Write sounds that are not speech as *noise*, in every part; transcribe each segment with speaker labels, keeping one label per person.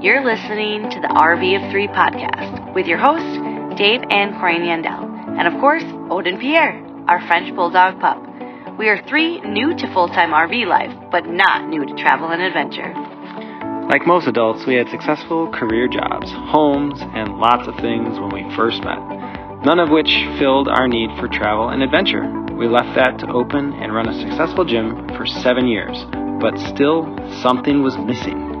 Speaker 1: You're listening to the RV of Three podcast with your hosts, Dave and Corinne Yandel, and of course, Odin Pierre, our French Bulldog pup. We are three new to full time RV life, but not new to travel and adventure.
Speaker 2: Like most adults, we had successful career jobs, homes, and lots of things when we first met, none of which filled our need for travel and adventure. We left that to open and run a successful gym for seven years, but still something was missing.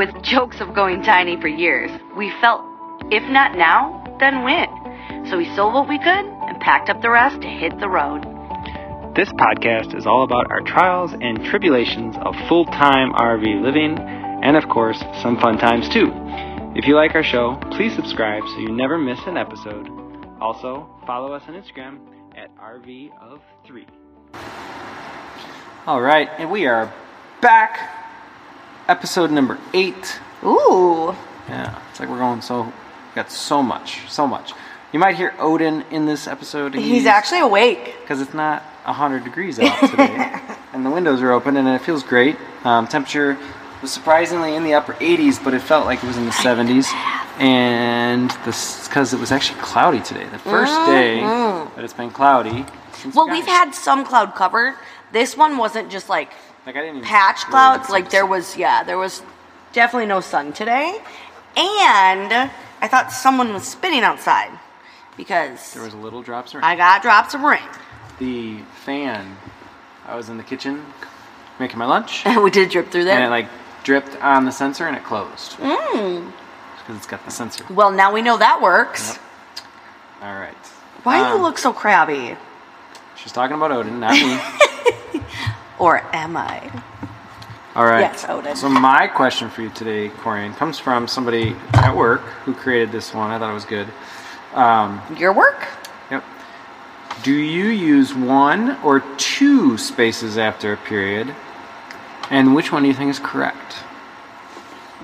Speaker 1: With jokes of going tiny for years, we felt, if not now, then when? So we sold what we could and packed up the rest to hit the road.
Speaker 2: This podcast is all about our trials and tribulations of full time RV living, and of course, some fun times too. If you like our show, please subscribe so you never miss an episode. Also, follow us on Instagram at RV of 3. All right, and we are back. Episode number 8.
Speaker 1: Ooh.
Speaker 2: Yeah, it's like we're going so, got so much, so much. You might hear Odin in this episode.
Speaker 1: He's actually awake.
Speaker 2: because it's not 100 degrees out today *laughs* and the windows are open and it feels great um, temperature was surprisingly in the upper 80s but it felt like it was in the 70s and this because it was actually cloudy today the 1st day that it's been cloudy
Speaker 1: Well, we've had some cloud cover. This one wasn't just like
Speaker 2: like I didn't even
Speaker 1: patch
Speaker 2: really
Speaker 1: clouds. Like there was, yeah, there was definitely no sun today. And I thought someone was spinning outside because
Speaker 2: there was a little drops of rain.
Speaker 1: I got drops of rain.
Speaker 2: the fan I was in the kitchen making my lunch
Speaker 1: And *laughs* we did drip through there.
Speaker 2: and it like dripped on the sensor and it closed
Speaker 1: Mm.
Speaker 2: because it's got the sensor
Speaker 1: Well, now we know that works.
Speaker 2: Yep. all right
Speaker 1: Why do
Speaker 2: Um,
Speaker 1: you look so crabby?
Speaker 2: she's talking about Odin not *laughs* me
Speaker 1: Or am I?
Speaker 2: All right.
Speaker 1: Yes, Odin.
Speaker 2: So my question for you today, Corinne, comes from somebody at work who created this one. I thought it was good. Um,
Speaker 1: Your work?
Speaker 2: yep. Do you use one or two spaces after a period? And which one do you think is correct?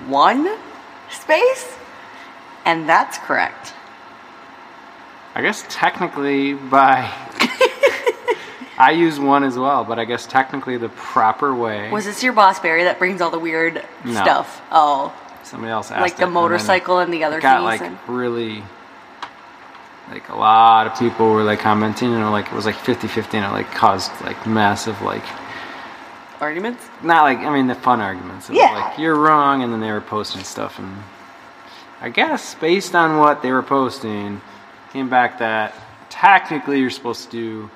Speaker 1: One space? And that's correct.
Speaker 2: I guess technically by I use one as well, but I guess technically the proper way.
Speaker 1: Was this your boss Barry that brings all the weird
Speaker 2: No.
Speaker 1: stuff? Oh,
Speaker 2: somebody else asked
Speaker 1: like the
Speaker 2: and then
Speaker 1: motorcycle and the other
Speaker 2: it got
Speaker 1: things.
Speaker 2: like
Speaker 1: and-
Speaker 2: really like a lot of people were like commenting and it, like it was like 50-50 and it like caused like massive like
Speaker 1: arguments?
Speaker 2: not like I mean the fun arguments. It was
Speaker 1: Yeah.
Speaker 2: like you're wrong and then they were posting stuff and I guess based on what they were posting came back that technically you're supposed to do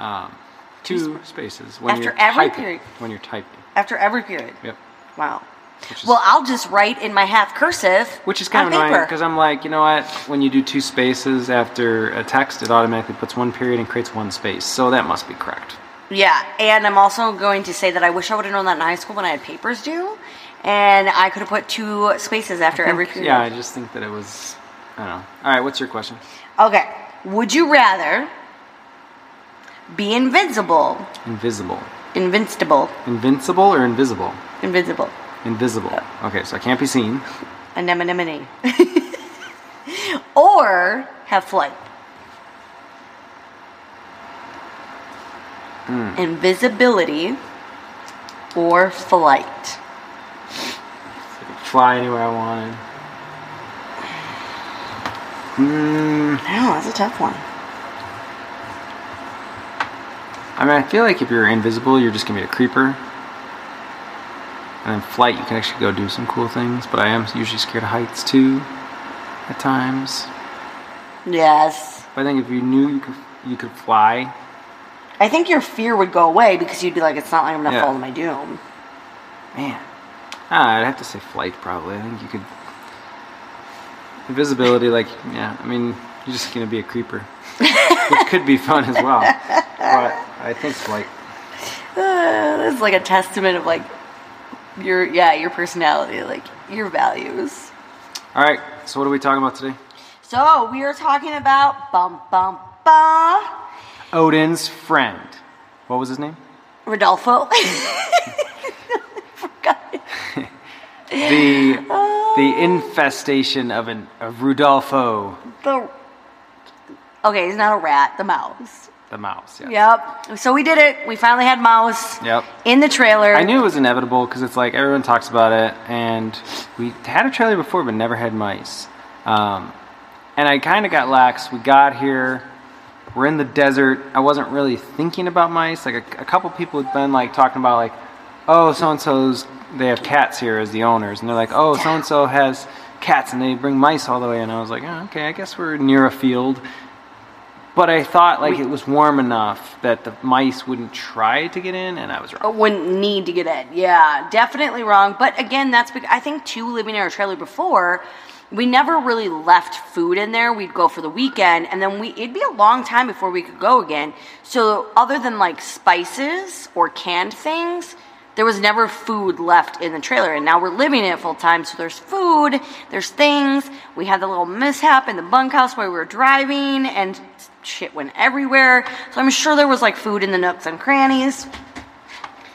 Speaker 2: um, two spaces when
Speaker 1: After
Speaker 2: you're
Speaker 1: every
Speaker 2: typing.
Speaker 1: period.
Speaker 2: When you're typing.
Speaker 1: After every period.
Speaker 2: Yep.
Speaker 1: Wow.
Speaker 2: Is,
Speaker 1: Well, I'll just write in my half cursive.
Speaker 2: which is kind of annoying because I'm like, you know what? When you do two spaces after a text, it automatically puts one period and creates one space. So that must be correct.
Speaker 1: Yeah, and I'm also going to say that I wish I would have known that in high school when I had papers due, and I could have put two spaces after every period.
Speaker 2: Yeah, I just think that it was. I don't know. All right, what's your question?
Speaker 1: Okay. Would you rather be invincible,
Speaker 2: Invisible.
Speaker 1: invincible,
Speaker 2: Invincible or invisible?
Speaker 1: invisible,
Speaker 2: Invisible. Okay, so I can't be seen.
Speaker 1: anemone, *laughs* or have flight?
Speaker 2: Hmm.
Speaker 1: Invisibility or flight?
Speaker 2: I fly anywhere I wanted. Hmm.
Speaker 1: I don't know, that's a tough one.
Speaker 2: I mean, I feel like if you're invisible, you're just gonna be a creeper. And then flight, you can actually go do some cool things. But I am usually scared of heights too, at times.
Speaker 1: Yes.
Speaker 2: But I think if you knew you could, you could fly.
Speaker 1: I think your fear would go away because you'd be like, it's not like I'm gonna
Speaker 2: Yeah.
Speaker 1: fall to my doom.
Speaker 2: Man, ah, I'd have to say flight probably. I think you could. Invisibility, like, yeah, I mean, you're just gonna be a creeper, which could be fun as well. *laughs* But I think flight.
Speaker 1: Uh, it's like a testament of like your yeah your personality, like your values.
Speaker 2: All right, so what are we talking about today?
Speaker 1: So we are talking about bum bum bum
Speaker 2: Odin's friend. What was his name?
Speaker 1: Rodolfo. *laughs* Forgot. *laughs*
Speaker 2: The the infestation of an of Rudolfo.
Speaker 1: The okay, he's not a rat. The mouse.
Speaker 2: The mouse. Yes.
Speaker 1: Yep. So we did it. We finally had mouse
Speaker 2: Yep.
Speaker 1: in the trailer.
Speaker 2: I knew it was inevitable because it's like everyone talks about it, and we had a trailer before, but never had mice. Um, and I kind of got lax. We got here, we're in the desert. I wasn't really thinking about mice. Like a, a couple people had been like talking about like, oh, so and so's they have cats here as the owners, and they're like, oh, so and so has cats, and they bring mice all the way. And I was like, oh, okay, I guess we're near a field. But I thought like
Speaker 1: We-
Speaker 2: it was warm enough that the mice wouldn't try to get in, and I was wrong.
Speaker 1: Uh, wouldn't need to get in. Yeah, definitely wrong. But again, that's because I think too living in our trailer before, we never really left food in there. We'd go for the weekend, and then we it'd be a long time before we could go again. So other than like spices or canned things. There was never food left in the trailer, and now we're living in it full time. So there's food, there's things. We had the little mishap in the bunkhouse where we were driving, and shit went everywhere. So I'm sure there was like food in the nooks and crannies.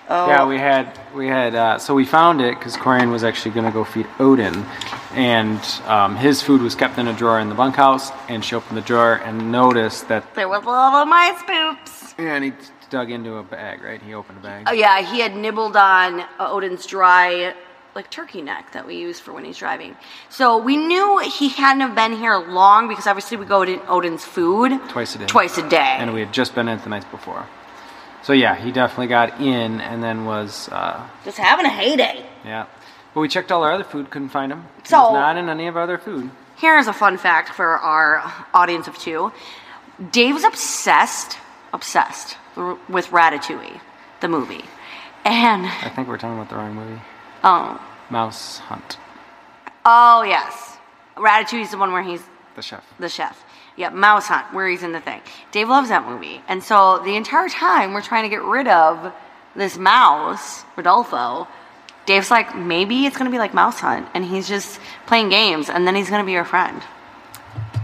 Speaker 1: Oh,
Speaker 2: Yeah, we had we had uh, so we found it because Corinne was actually going to go feed Odin, and um, his food was kept in a drawer in the bunkhouse. And she opened the drawer and noticed that
Speaker 1: There was a little mice poops.
Speaker 2: yeah, and he dug into a bag. Right, he opened a bag.
Speaker 1: Oh yeah, he had nibbled on Odin's dry like turkey neck that we use for when he's driving. So we knew he hadn't have been here long because obviously we go to Odin's food
Speaker 2: Twice a day.
Speaker 1: Twice a day.
Speaker 2: and we had just been in the night before. So yeah, he definitely got in, and then was uh,
Speaker 1: Just having a heyday.
Speaker 2: yeah. But we checked all our other food, couldn't find him. He
Speaker 1: So-
Speaker 2: was not in any of our other food.
Speaker 1: Here's a fun fact for our audience of two. Dave's obsessed, obsessed with Ratatouille, the movie. And
Speaker 2: I think we're talking about the wrong movie.
Speaker 1: oh,
Speaker 2: Mouse Hunt,
Speaker 1: oh yes, Ratatouille is the one where he's
Speaker 2: the chef.
Speaker 1: the chef. Yeah, Mouse Hunt, where he's in the thing. Dave loves that movie. And so the entire time we're trying to get rid of this mouse, Rodolfo, Dave's like, maybe it's going to be like Mouse Hunt. And he's just playing games, and then he's going to be your friend.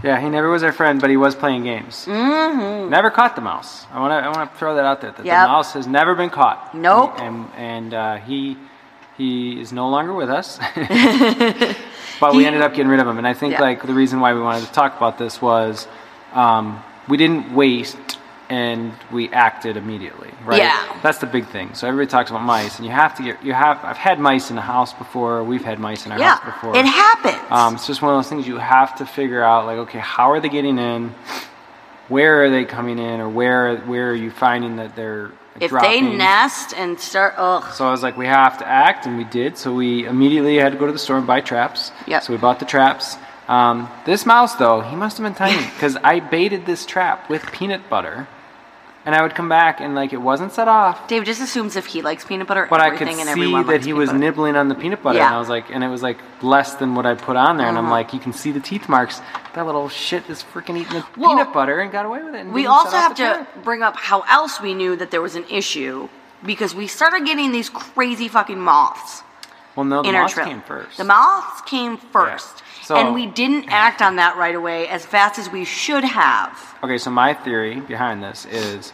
Speaker 2: Yeah, he never was our friend, but he was playing games. Mm-hmm. Never caught the mouse. I want to. I want to throw that out there. That
Speaker 1: Yep.
Speaker 2: the mouse has never been caught.
Speaker 1: Nope.
Speaker 2: And and uh, he he is no longer with us. *laughs* *laughs* but we ended up getting rid of him, and I think
Speaker 1: Yeah.
Speaker 2: like the reason why we wanted to talk about this was um, we didn't waste and we acted immediately. Right.
Speaker 1: Yeah.
Speaker 2: That's the big thing. So everybody talks about mice, and you have to get. You have. I've had mice in the house before. We've had mice in our
Speaker 1: Yeah,
Speaker 2: house before.
Speaker 1: it happens.
Speaker 2: Um, it's just one of those things you have to figure out. Like, okay, how are they getting in? Where are they coming in, or where where are you finding that they're
Speaker 1: if
Speaker 2: dropping?
Speaker 1: they nest and start, ugh.
Speaker 2: So I was like, we have to act, and we did. So we immediately had to go to the store and buy traps.
Speaker 1: Yep.
Speaker 2: So we bought the traps. Um, this mouse, though, he must have been tiny *laughs* because I baited this trap with peanut butter, and I would come back and like it wasn't set off.
Speaker 1: Dave just assumes if he likes peanut butter,
Speaker 2: But I could
Speaker 1: and
Speaker 2: see
Speaker 1: everyone
Speaker 2: that he was
Speaker 1: butter.
Speaker 2: nibbling on the peanut butter,
Speaker 1: Yeah.
Speaker 2: and I was like, and it was like less than what I put on there, and I'm
Speaker 1: Uh-huh.
Speaker 2: like, you can see the teeth marks. That little shit is freaking eating the
Speaker 1: Well,
Speaker 2: peanut butter and got away with it.
Speaker 1: We also have to bring up how else we knew that there was an issue because we started getting these crazy fucking moths
Speaker 2: Well, no, the
Speaker 1: our
Speaker 2: came first.
Speaker 1: The moths came first.
Speaker 2: So-
Speaker 1: and we didn't act on that right away as fast as we should have.
Speaker 2: Okay, so my theory behind this is,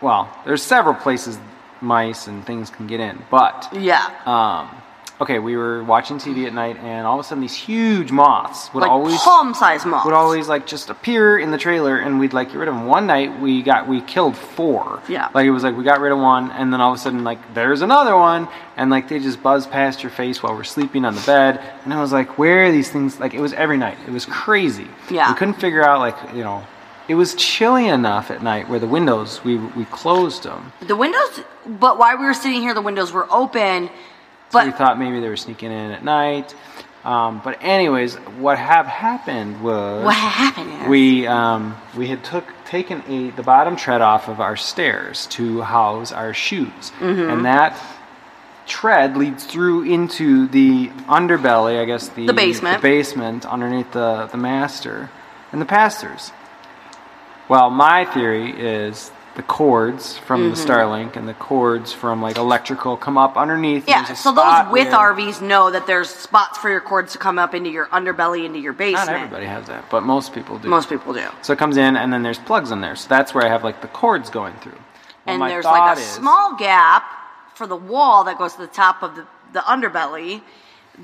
Speaker 2: well, there's several places mice and things can get in, but
Speaker 1: Yeah.
Speaker 2: um, okay, we were watching TV at night, and all of a sudden these huge moths would
Speaker 1: like
Speaker 2: always
Speaker 1: palm sized moths.
Speaker 2: would always like just appear in the trailer and we'd like get rid of them one night we got we killed four
Speaker 1: Yeah.
Speaker 2: like it was like we got rid of one and then all of a sudden like there's another one and like they just buzz past your face while we're sleeping on the bed and i was like where are these things like it was every night it was crazy
Speaker 1: Yeah.
Speaker 2: we couldn't figure out like you know it was chilly enough at night where the windows we we closed them
Speaker 1: The windows, but while we were sitting here, the windows were open. But
Speaker 2: we thought maybe they were sneaking in at night um, but anyways what have happened was
Speaker 1: what happened is
Speaker 2: we um, we had took taken a the bottom tread off of our stairs to house our shoes,
Speaker 1: Mm-hmm.
Speaker 2: and that tread leads through into the underbelly, I guess the
Speaker 1: The basement.
Speaker 2: the basement underneath the the master and the pastors. Well, my theory is the cords from the Starlink and the cords from like electrical come up underneath.
Speaker 1: Mm-hmm. yeah, so those with
Speaker 2: where-
Speaker 1: RVs know that there's spots for your cords to come up into your underbelly, into your basement.
Speaker 2: Not everybody has that, but most people do.
Speaker 1: Most people do.
Speaker 2: So it comes in, and then there's plugs in there. So that's where I have like the cords going through. Well,
Speaker 1: and there's like a
Speaker 2: is-
Speaker 1: small gap for the wall that goes to the top of the, the underbelly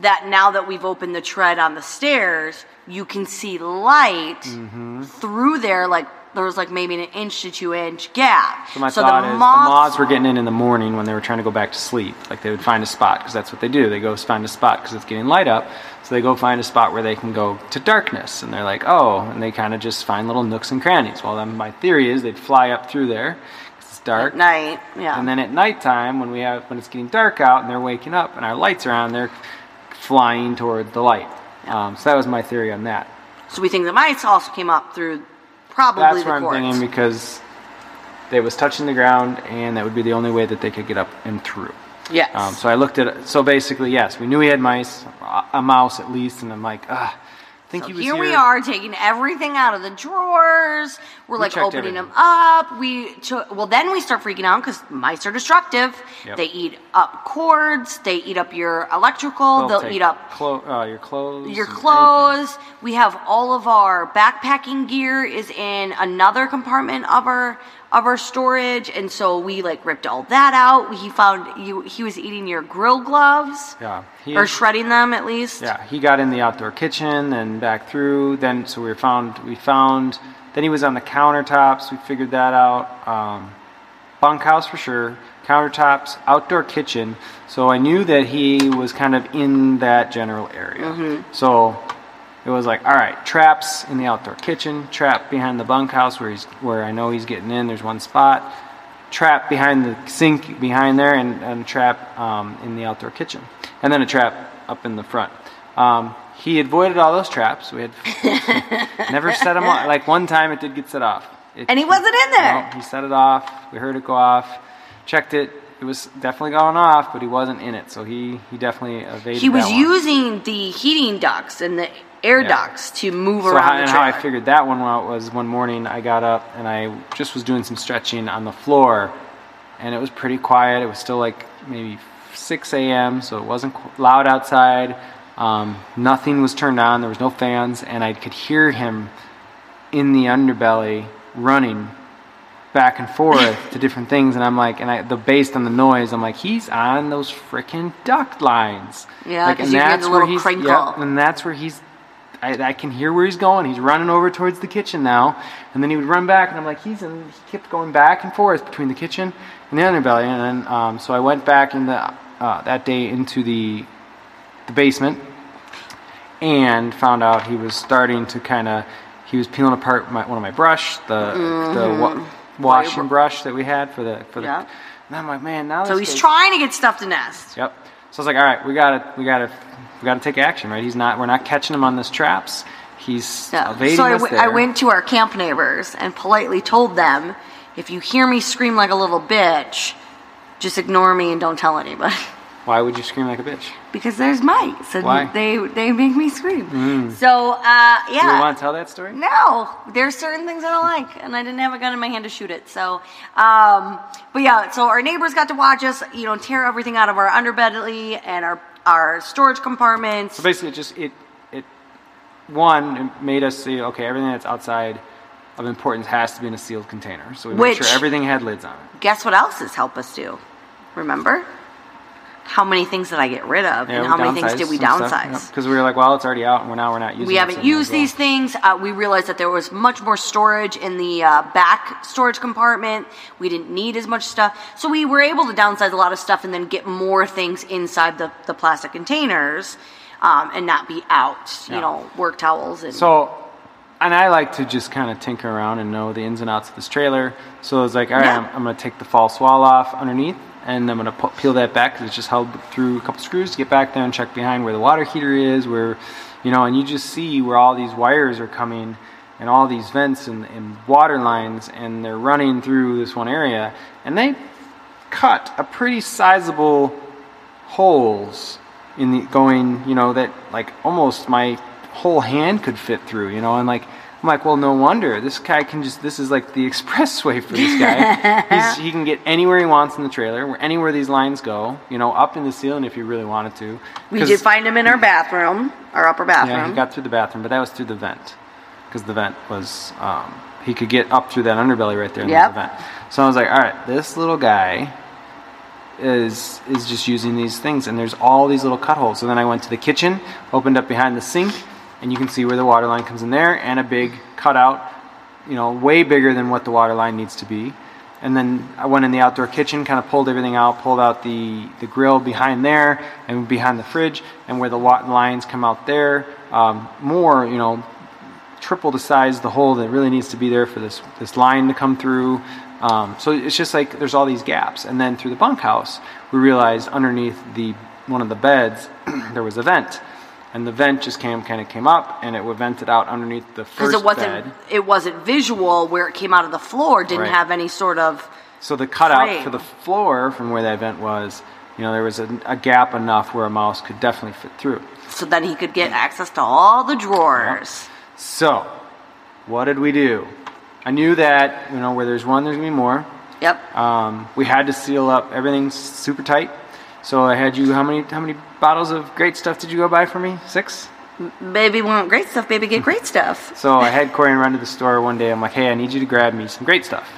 Speaker 1: that now that we've opened the tread on the stairs you can see light
Speaker 2: Mm-hmm.
Speaker 1: through there like there was like maybe an inch to two inch gap.
Speaker 2: So my
Speaker 1: so
Speaker 2: thought
Speaker 1: the
Speaker 2: is
Speaker 1: moths,
Speaker 2: the moths were getting in in the morning when they were trying to go back to sleep. Like they would find a spot because that's what they do. They go find a spot because it's getting light up. So they go find a spot where they can go to darkness, and they're like, oh, and they kind of just find little nooks and crannies. Well, then my theory is they'd fly up through there it's dark.
Speaker 1: at night. Yeah.
Speaker 2: And then at nighttime, when we have when it's getting dark out and they're waking up and our lights are on, they're flying toward the light. Um, so that was my theory on that.
Speaker 1: so we think the mice also came up through probably
Speaker 2: That's where I'm thinking because they was touching the ground, and that would be the only way that they could get up and through.
Speaker 1: Yes.
Speaker 2: Um, so I looked at it. So basically, yes, we knew we had mice, a- mouse at least, and I'm like, ah, think
Speaker 1: So
Speaker 2: he was
Speaker 1: here
Speaker 2: here.
Speaker 1: we are taking everything out of the drawers. We're
Speaker 2: We
Speaker 1: like opening
Speaker 2: everything.
Speaker 1: them up. We took, well, then we start freaking out because mice are destructive.
Speaker 2: Yep.
Speaker 1: They eat up cords. They eat up your electrical. They'll,
Speaker 2: take
Speaker 1: eat up
Speaker 2: clo- uh, your clothes.
Speaker 1: your clothes. We have all of our backpacking gear is in another compartment of our of our storage, and so we like ripped all that out. He found you. He was eating your grill gloves,
Speaker 2: Yeah, he-
Speaker 1: or shredding them at least.
Speaker 2: Yeah, he got in the outdoor kitchen and back through. Then so we found we found. Then he was on the countertops. We figured that out. Um, bunkhouse for sure. Countertops, outdoor kitchen. So I knew that he was kind of in that general area. So it was like, all right, traps in the outdoor kitchen, trap behind the bunkhouse where he's where I know he's getting in. There's one spot. Trap behind the sink behind there, and, and a trap um, in the outdoor kitchen, and then a trap up in the front. Um, he avoided all those traps. We had *laughs* never set them off. Like one time, it did get set off. It-
Speaker 1: And he wasn't in there.
Speaker 2: No, he set it off. We heard it go off. Checked it. It was definitely going off, but he wasn't in it. So he he definitely evaded.
Speaker 1: He was using the heating ducts and the air
Speaker 2: Yeah.
Speaker 1: ducts to move
Speaker 2: So
Speaker 1: around
Speaker 2: how,
Speaker 1: the
Speaker 2: and how I figured that one out was one morning I got up and I just was doing some stretching on the floor, and it was pretty quiet. It was still like maybe 6 a.m., so it wasn't loud outside. Um, nothing was turned on. There was no fans, and I could hear him in the underbelly running back and forth *laughs* to different things. And I'm like, and I, the based on the noise, I'm like, he's on those freaking duct lines.
Speaker 1: Yeah,
Speaker 2: like, and that's where he's,
Speaker 1: crinkle.
Speaker 2: yep, and that's where he's I, I can hear where he's going. He's running over towards the kitchen now, and then he would run back, and I'm like, he's in. He kept going back and forth between the kitchen and the underbelly, and then um, so I went back in the uh, that day into the the basement and found out he was starting to kind of he was peeling apart my, one of my brush, the the wa- washing brush that we had for the for the.
Speaker 1: Yeah.
Speaker 2: And I'm like, man, now
Speaker 1: So he's
Speaker 2: guy's-
Speaker 1: trying to get stuff to nest.
Speaker 2: Yep. So I was like, all right, we gotta, we gotta, we gotta take action, right? He's not, we're not catching him on this traps. He's
Speaker 1: Yeah.
Speaker 2: evading
Speaker 1: So I,
Speaker 2: us
Speaker 1: w-
Speaker 2: there.
Speaker 1: I went to our camp neighbors and politely told them, if you hear me scream like a little bitch, just ignore me and don't tell anybody. *laughs*
Speaker 2: Why would you scream like a bitch?
Speaker 1: because there's mice and
Speaker 2: Why? Mm.
Speaker 1: they they make me scream. So uh, yeah.
Speaker 2: Do you want to tell that story?
Speaker 1: No, there's certain things I don't like, and I didn't have a gun in my hand to shoot it. So, um, but yeah, so our neighbors got to watch us, you know, tear everything out of our underbelly and our our storage compartments.
Speaker 2: So basically, it just it, it, one, it made us see, okay, everything that's outside of importance has to be in a sealed container. So we made sure everything had lids on it.
Speaker 1: Guess what else has helped us do? Remember? How many things did I get rid of, and how many things did we downsize?
Speaker 2: Because we were like, well, it's already out, and we're now we're not using. It.
Speaker 1: We haven't
Speaker 2: so we might
Speaker 1: used
Speaker 2: well.
Speaker 1: these things. Uh, we realized that there was much more storage in the uh, back storage compartment. We didn't need as much stuff. So we were able to downsize a lot of stuff and then get more things inside the, the plastic containers um, and not be out, you
Speaker 2: Yeah.
Speaker 1: know, work towels. And
Speaker 2: So, and I like to just kind of tinker around and know the ins and outs of this trailer. So it's like, all right,
Speaker 1: Yeah.
Speaker 2: I'm, I'm going to take the false wall off underneath, and I'm going to peel that back because it's just held through a couple screws to get back there and check behind where the water heater is, where, you know, and you just see where all these wires are coming and all these vents and, and water lines, and they're running through this one area, and they cut a pretty sizable holes in the going, you know, that like almost my whole hand could fit through, you know, and like I'm like, well, no wonder this guy can just. This is like the *laughs* expressway for this guy. He's, *laughs* he can get anywhere he wants in the trailer, where anywhere these lines go, you know, up in the ceiling if he really wanted to.
Speaker 1: We did find him in our bathroom, our upper bathroom.
Speaker 2: yeah, he got through the bathroom, but that was through the vent because the vent was um, he could get up through that underbelly right there in
Speaker 1: Yep.
Speaker 2: the vent. So I was like, all right, this little guy is is just using these things, and there's all these little cut holes. So then I went to the kitchen, opened up behind the sink, and you can see where the water line comes in there, and a big cutout you know, way bigger than what the water line needs to be. And then I went in the outdoor kitchen, kind of pulled everything out, pulled out the, the grill behind there and behind the fridge, and where the lines come out there, um, more, you know, triple the size of the hole that really needs to be there for this this line to come through. Um, so it's just like there's all these gaps, and then through the bunkhouse, we realized underneath the one of the beds *clears throat* there was a vent, and the vent just came kind of came up, and it vented out underneath the
Speaker 1: because
Speaker 2: first
Speaker 1: it wasn't
Speaker 2: bed.
Speaker 1: it wasn't visual where it came out of the floor. Didn't
Speaker 2: Right.
Speaker 1: have any sort of
Speaker 2: So the cutout
Speaker 1: frame.
Speaker 2: for the floor from where that vent was, you know, there was a, a gap enough where a mouse could definitely fit through.
Speaker 1: so then he could get access to all the drawers.
Speaker 2: So, what did we do? I knew that you know where there's one, there's gonna be more.
Speaker 1: Yep.
Speaker 2: Um, we had to seal up everything super tight. So I had you. How many? How many bottles of great stuff did you go buy for me? Six.
Speaker 1: Baby want great stuff. Baby get great stuff.
Speaker 2: So I had Corey run to the store one day. I'm like, hey, I need you to grab me some great stuff.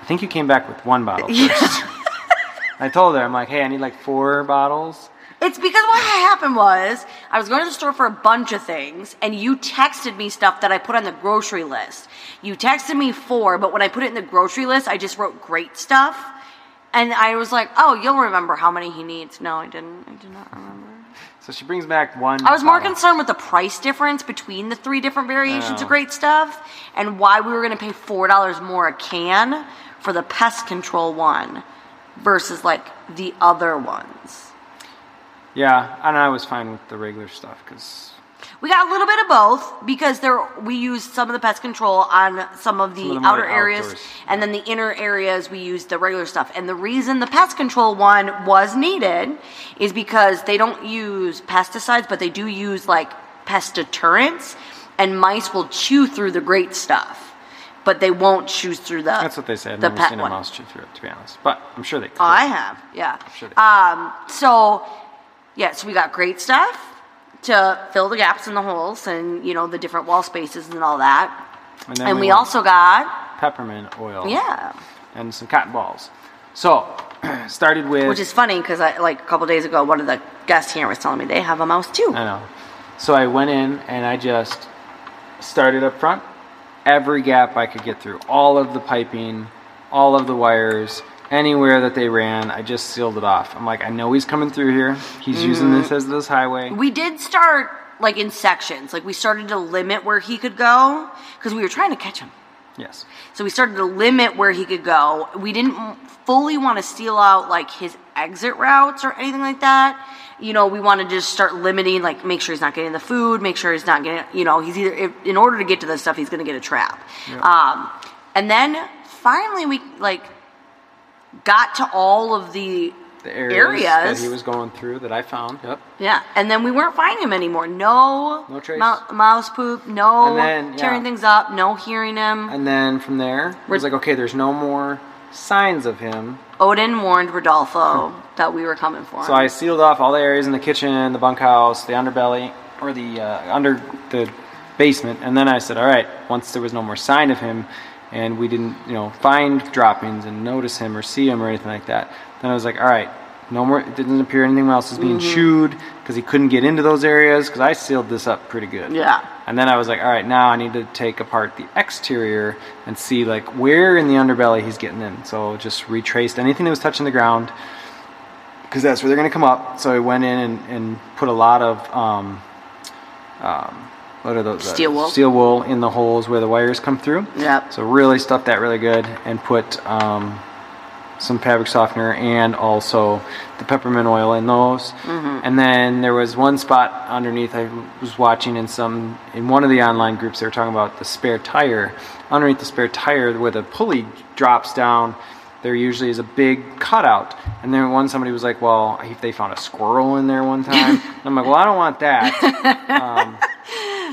Speaker 2: I think you came back with one bottle first. *laughs* I told her, I'm like, hey, I need like four bottles.
Speaker 1: It's because what happened was I was going to the store for a bunch of things, and you texted me stuff that I put on the grocery list. You texted me four, but when I put it in the grocery list, I just wrote great stuff, and I was like, "Oh, you'll remember how many he needs." No, I didn't. I did not remember.
Speaker 2: So she brings back one.
Speaker 1: I was more
Speaker 2: bottle.
Speaker 1: concerned with the price difference between the three different variations
Speaker 2: Oh.
Speaker 1: of great stuff, and why we were going to pay four dollars more a can for the pest control one versus like the other ones.
Speaker 2: Yeah, and I was fine with the regular stuff because
Speaker 1: We got a little bit of both because there we used some of the pest control on some of the
Speaker 2: Some of
Speaker 1: outer areas,
Speaker 2: outdoors.
Speaker 1: and then the inner areas we used the regular stuff. And the reason the pest control one was needed is because they don't use pesticides, but they do use like pest deterrents, and mice will chew through the great stuff, but they won't chew through the.
Speaker 2: that's what they say. I've
Speaker 1: the
Speaker 2: never
Speaker 1: pet
Speaker 2: seen a mouse chew through it, to be honest. But I'm sure they could.
Speaker 1: Oh, I have, yeah.
Speaker 2: Sure they-
Speaker 1: Um, so, yeah, so we got great stuff to fill the gaps in the holes and, you know, the different wall spaces and all that.
Speaker 2: and then
Speaker 1: And we
Speaker 2: went
Speaker 1: also got,
Speaker 2: peppermint oil.
Speaker 1: yeah,
Speaker 2: and some cotton balls. So *clears throat* started with
Speaker 1: which is funny because I, like, a couple days ago, one of the guests here was telling me they have a mouse too.
Speaker 2: I know. So I went in and I just started up front, every gap I could get through, all of the piping, all of the wires, anywhere that they ran, I just sealed it off. I'm like, I know he's coming through here. He's using this as this highway.
Speaker 1: We did start, like, in sections. Like, we started to limit where he could go because we were trying to catch him.
Speaker 2: Yes.
Speaker 1: So we started to limit where he could go. We didn't fully want to steal out like his exit routes or anything like that. You know, we wanted to just start limiting, like make sure he's not getting the food, make sure he's not getting, you know, he's either if, in order to get to this stuff, he's going to get a trap. Um, and then finally, we like got to all of the
Speaker 2: The areas, that he was going through that I found. Yep.
Speaker 1: yeah, and then we weren't finding him anymore. No,
Speaker 2: No trace.
Speaker 1: mou- mouse poop. No
Speaker 2: then, yeah.
Speaker 1: tearing things up. No hearing him.
Speaker 2: And then from there, it was like, okay, there's no more signs of him.
Speaker 1: Odin warned Rodolfo *laughs* that we were coming for him.
Speaker 2: So I sealed off all the areas in the kitchen, the bunkhouse, the underbelly, or the uh, under the basement, and then I said, all right. Once there was no more sign of him, and we didn't, you know, find droppings and notice him or see him or anything like that, then I was like, all right. No more. It didn't appear anything else was being chewed because he couldn't get into those areas because I sealed this up pretty good.
Speaker 1: Yeah.
Speaker 2: And then I was like, all right, now I need to take apart the exterior and see like where in the underbelly he's getting in. So just retraced anything that was touching the ground because that's where they're going to come up. So I went in and, and put a lot of um, um, what are those? uh,
Speaker 1: Steel wool.
Speaker 2: Steel wool in the holes where the wires come through.
Speaker 1: Yep.
Speaker 2: So really stuff that really good and put um, some fabric softener and also the peppermint oil in those.
Speaker 1: Mm-hmm.
Speaker 2: And then there was one spot underneath I was watching in some in one of the online groups they were talking about the spare tire. Underneath the spare tire where the pulley drops down, there usually is a big cutout. And then one somebody was like, "Well, if they found a squirrel in there one time," *laughs* I'm like, "Well, I don't want that." *laughs* Um,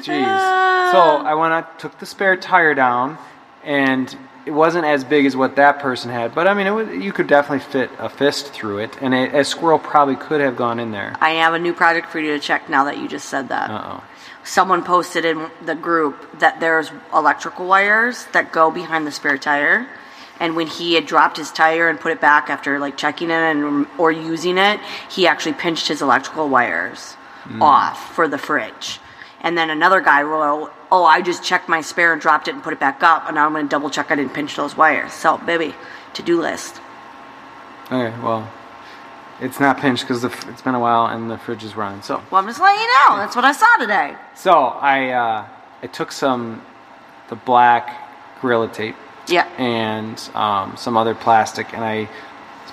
Speaker 2: Jeez. So I went out, took the spare tire down, and it wasn't as big as what that person had. But I mean, it was, you could definitely fit a fist through it, and a, a squirrel probably could have gone in there.
Speaker 1: I have a new project for you to check now that you just said that.
Speaker 2: Uh oh.
Speaker 1: Someone posted in the group that there's electrical wires that go behind the spare tire. And when he had dropped his tire and put it back after like checking it and or using it, he actually pinched his electrical wires
Speaker 2: Hmm.
Speaker 1: off for the fridge. And then another guy wrote, "Oh, I just checked my spare and dropped it and put it back up, and now I'm going to double check I didn't pinch those wires." So, baby, to-do list.
Speaker 2: Okay, well, it's not pinched because it's been a while and the fridge is running. So,
Speaker 1: Well, I'm just letting you know. That's what I saw today.
Speaker 2: so I uh, I took some the black gorilla tape
Speaker 1: Yeah.
Speaker 2: and um, some other plastic, and I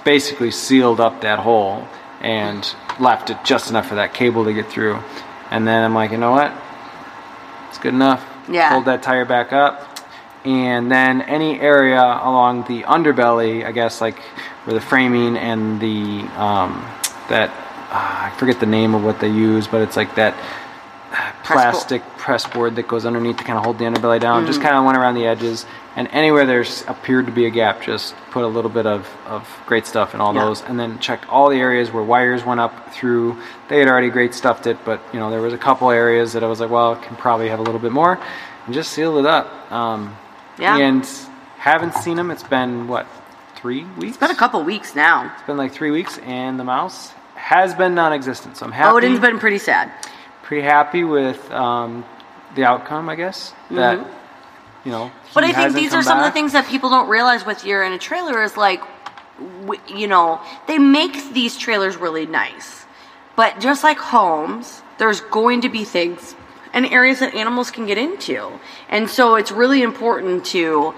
Speaker 2: basically sealed up that hole and left it just enough for that cable to get through. And then I'm like, you know what? It's good enough.
Speaker 1: Yeah.
Speaker 2: Hold that tire back up. And then any area along the underbelly, I guess, like where the framing and the um, that uh, I forget the name of what they use, but it's like that plastic press board that goes underneath to kind of hold the underbelly down. Just kind of went around the edges, and anywhere there's appeared to be a gap, just put a little bit of, of great stuff in all
Speaker 1: Yeah.
Speaker 2: those, and then checked all the areas where wires went up through. They had already great stuffed it, but you know there was a couple areas that I was like, well, it can probably have a little bit more, and just sealed it up. Um,
Speaker 1: Yeah.
Speaker 2: And haven't seen them. It's been what three weeks?
Speaker 1: It's been a couple weeks now.
Speaker 2: It's been like three weeks, and the mouse has been non-existent. So I'm happy
Speaker 1: Odin's been pretty sad.
Speaker 2: Pretty happy with um, the outcome, I guess. That you know.
Speaker 1: Mm-hmm. But I think these are some of the things that people don't realize with you're in a trailer is like, you know, they make these trailers really nice. But just like homes, there's going to be things and areas that animals can get into. And so it's really important to,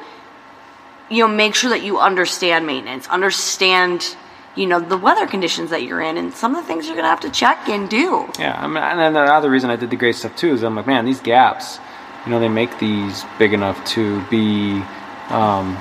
Speaker 1: you know, make sure that you understand maintenance, understand, you know, the weather conditions that you're in, and some of the things you're going to have to check and do.
Speaker 2: Yeah, I mean, and then the other reason I did the great stuff too is I'm like, man, these gaps, you know, they make these big enough to be, um,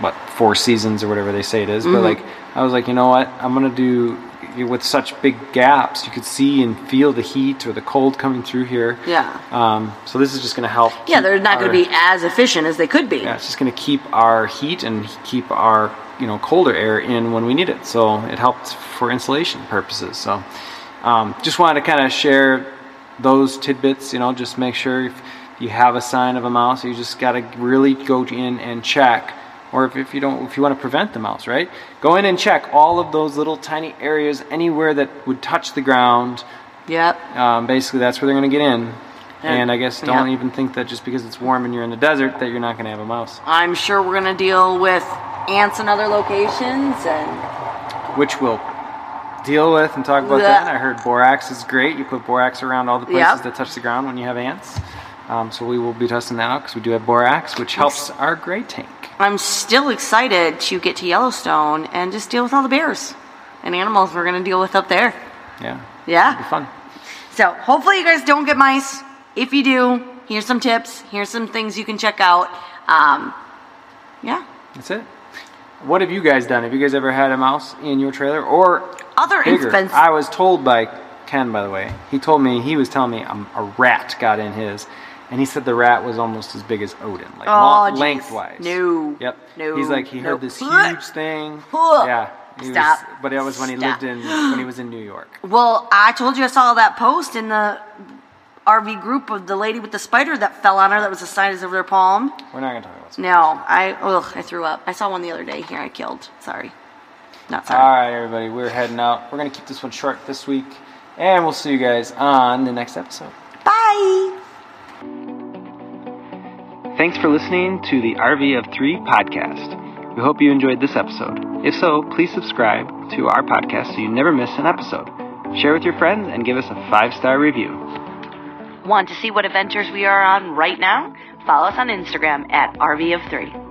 Speaker 2: what four seasons or whatever they say it is.
Speaker 1: Mm-hmm.
Speaker 2: But like, I was like, you know what, I'm gonna do with such big gaps, you could see and feel the heat or the cold coming through here.
Speaker 1: Yeah.
Speaker 2: Um, so this is just gonna help.
Speaker 1: Yeah, they're not gonna be as efficient as they could be.
Speaker 2: Yeah, it's just going to keep our heat and keep our you know colder air in when we need it. So it helps for insulation purposes. So um, just wanted to kind of share those tidbits. You know, just make sure if you have a sign of a mouse, you just got to really go in and check. Or if, if you don't, if you want to prevent the mouse, right? Go in and check all of those little tiny areas, anywhere that would touch the ground.
Speaker 1: Yep.
Speaker 2: Um, basically, that's where they're going to get in. And I guess don't
Speaker 1: yeah.
Speaker 2: even think that just because it's warm and you're in the desert that you're not going to have a mouse.
Speaker 1: I'm sure we're going to deal with ants in other locations and
Speaker 2: which we'll deal with and talk about that. I heard borax is great. You put borax around all the places
Speaker 1: Yep.
Speaker 2: that touch the ground when you have ants. Um, so we will be testing that out because we do have borax, which helps our gray tank.
Speaker 1: I'm still excited to get to Yellowstone and just deal with all the bears and animals we're going to deal with up there.
Speaker 2: Yeah,
Speaker 1: Yeah.
Speaker 2: it'll be fun.
Speaker 1: So hopefully you guys don't get mice. If you do, here's some tips. Here's some things you can check out. Um, yeah.
Speaker 2: That's it. What have you guys done? Have you guys ever had a mouse in your trailer or
Speaker 1: Other
Speaker 2: bigger?
Speaker 1: expense-
Speaker 2: I was told by Ken, by the way. He told me he was telling me um, a rat got in his, and he said the rat was almost as big as Odin, like
Speaker 1: Oh, geez.
Speaker 2: lengthwise.
Speaker 1: No.
Speaker 2: Yep.
Speaker 1: No.
Speaker 2: He's like he
Speaker 1: No.
Speaker 2: heard this huge thing. Yeah. He
Speaker 1: Stop.
Speaker 2: Was, but that was when he
Speaker 1: Stop.
Speaker 2: lived in when he was in New York.
Speaker 1: Well, I told you I saw that post in the RV group of the lady with the spider that fell on her that was the size of their palm.
Speaker 2: We're not gonna talk about. This.
Speaker 1: No, I ugh, I threw up. I saw one the other day here. I killed. Sorry, not sorry.
Speaker 2: All right, everybody, we're heading out. We're gonna keep this one short this week, and we'll see you guys on the next episode.
Speaker 1: Bye.
Speaker 2: Thanks for listening to the RV of Three podcast. We hope you enjoyed this episode. If so, please subscribe to our podcast so you never miss an episode. Share with your friends and give us a five star review.
Speaker 3: Want to see what adventures we are on right now? Follow us on Instagram at RV of 3.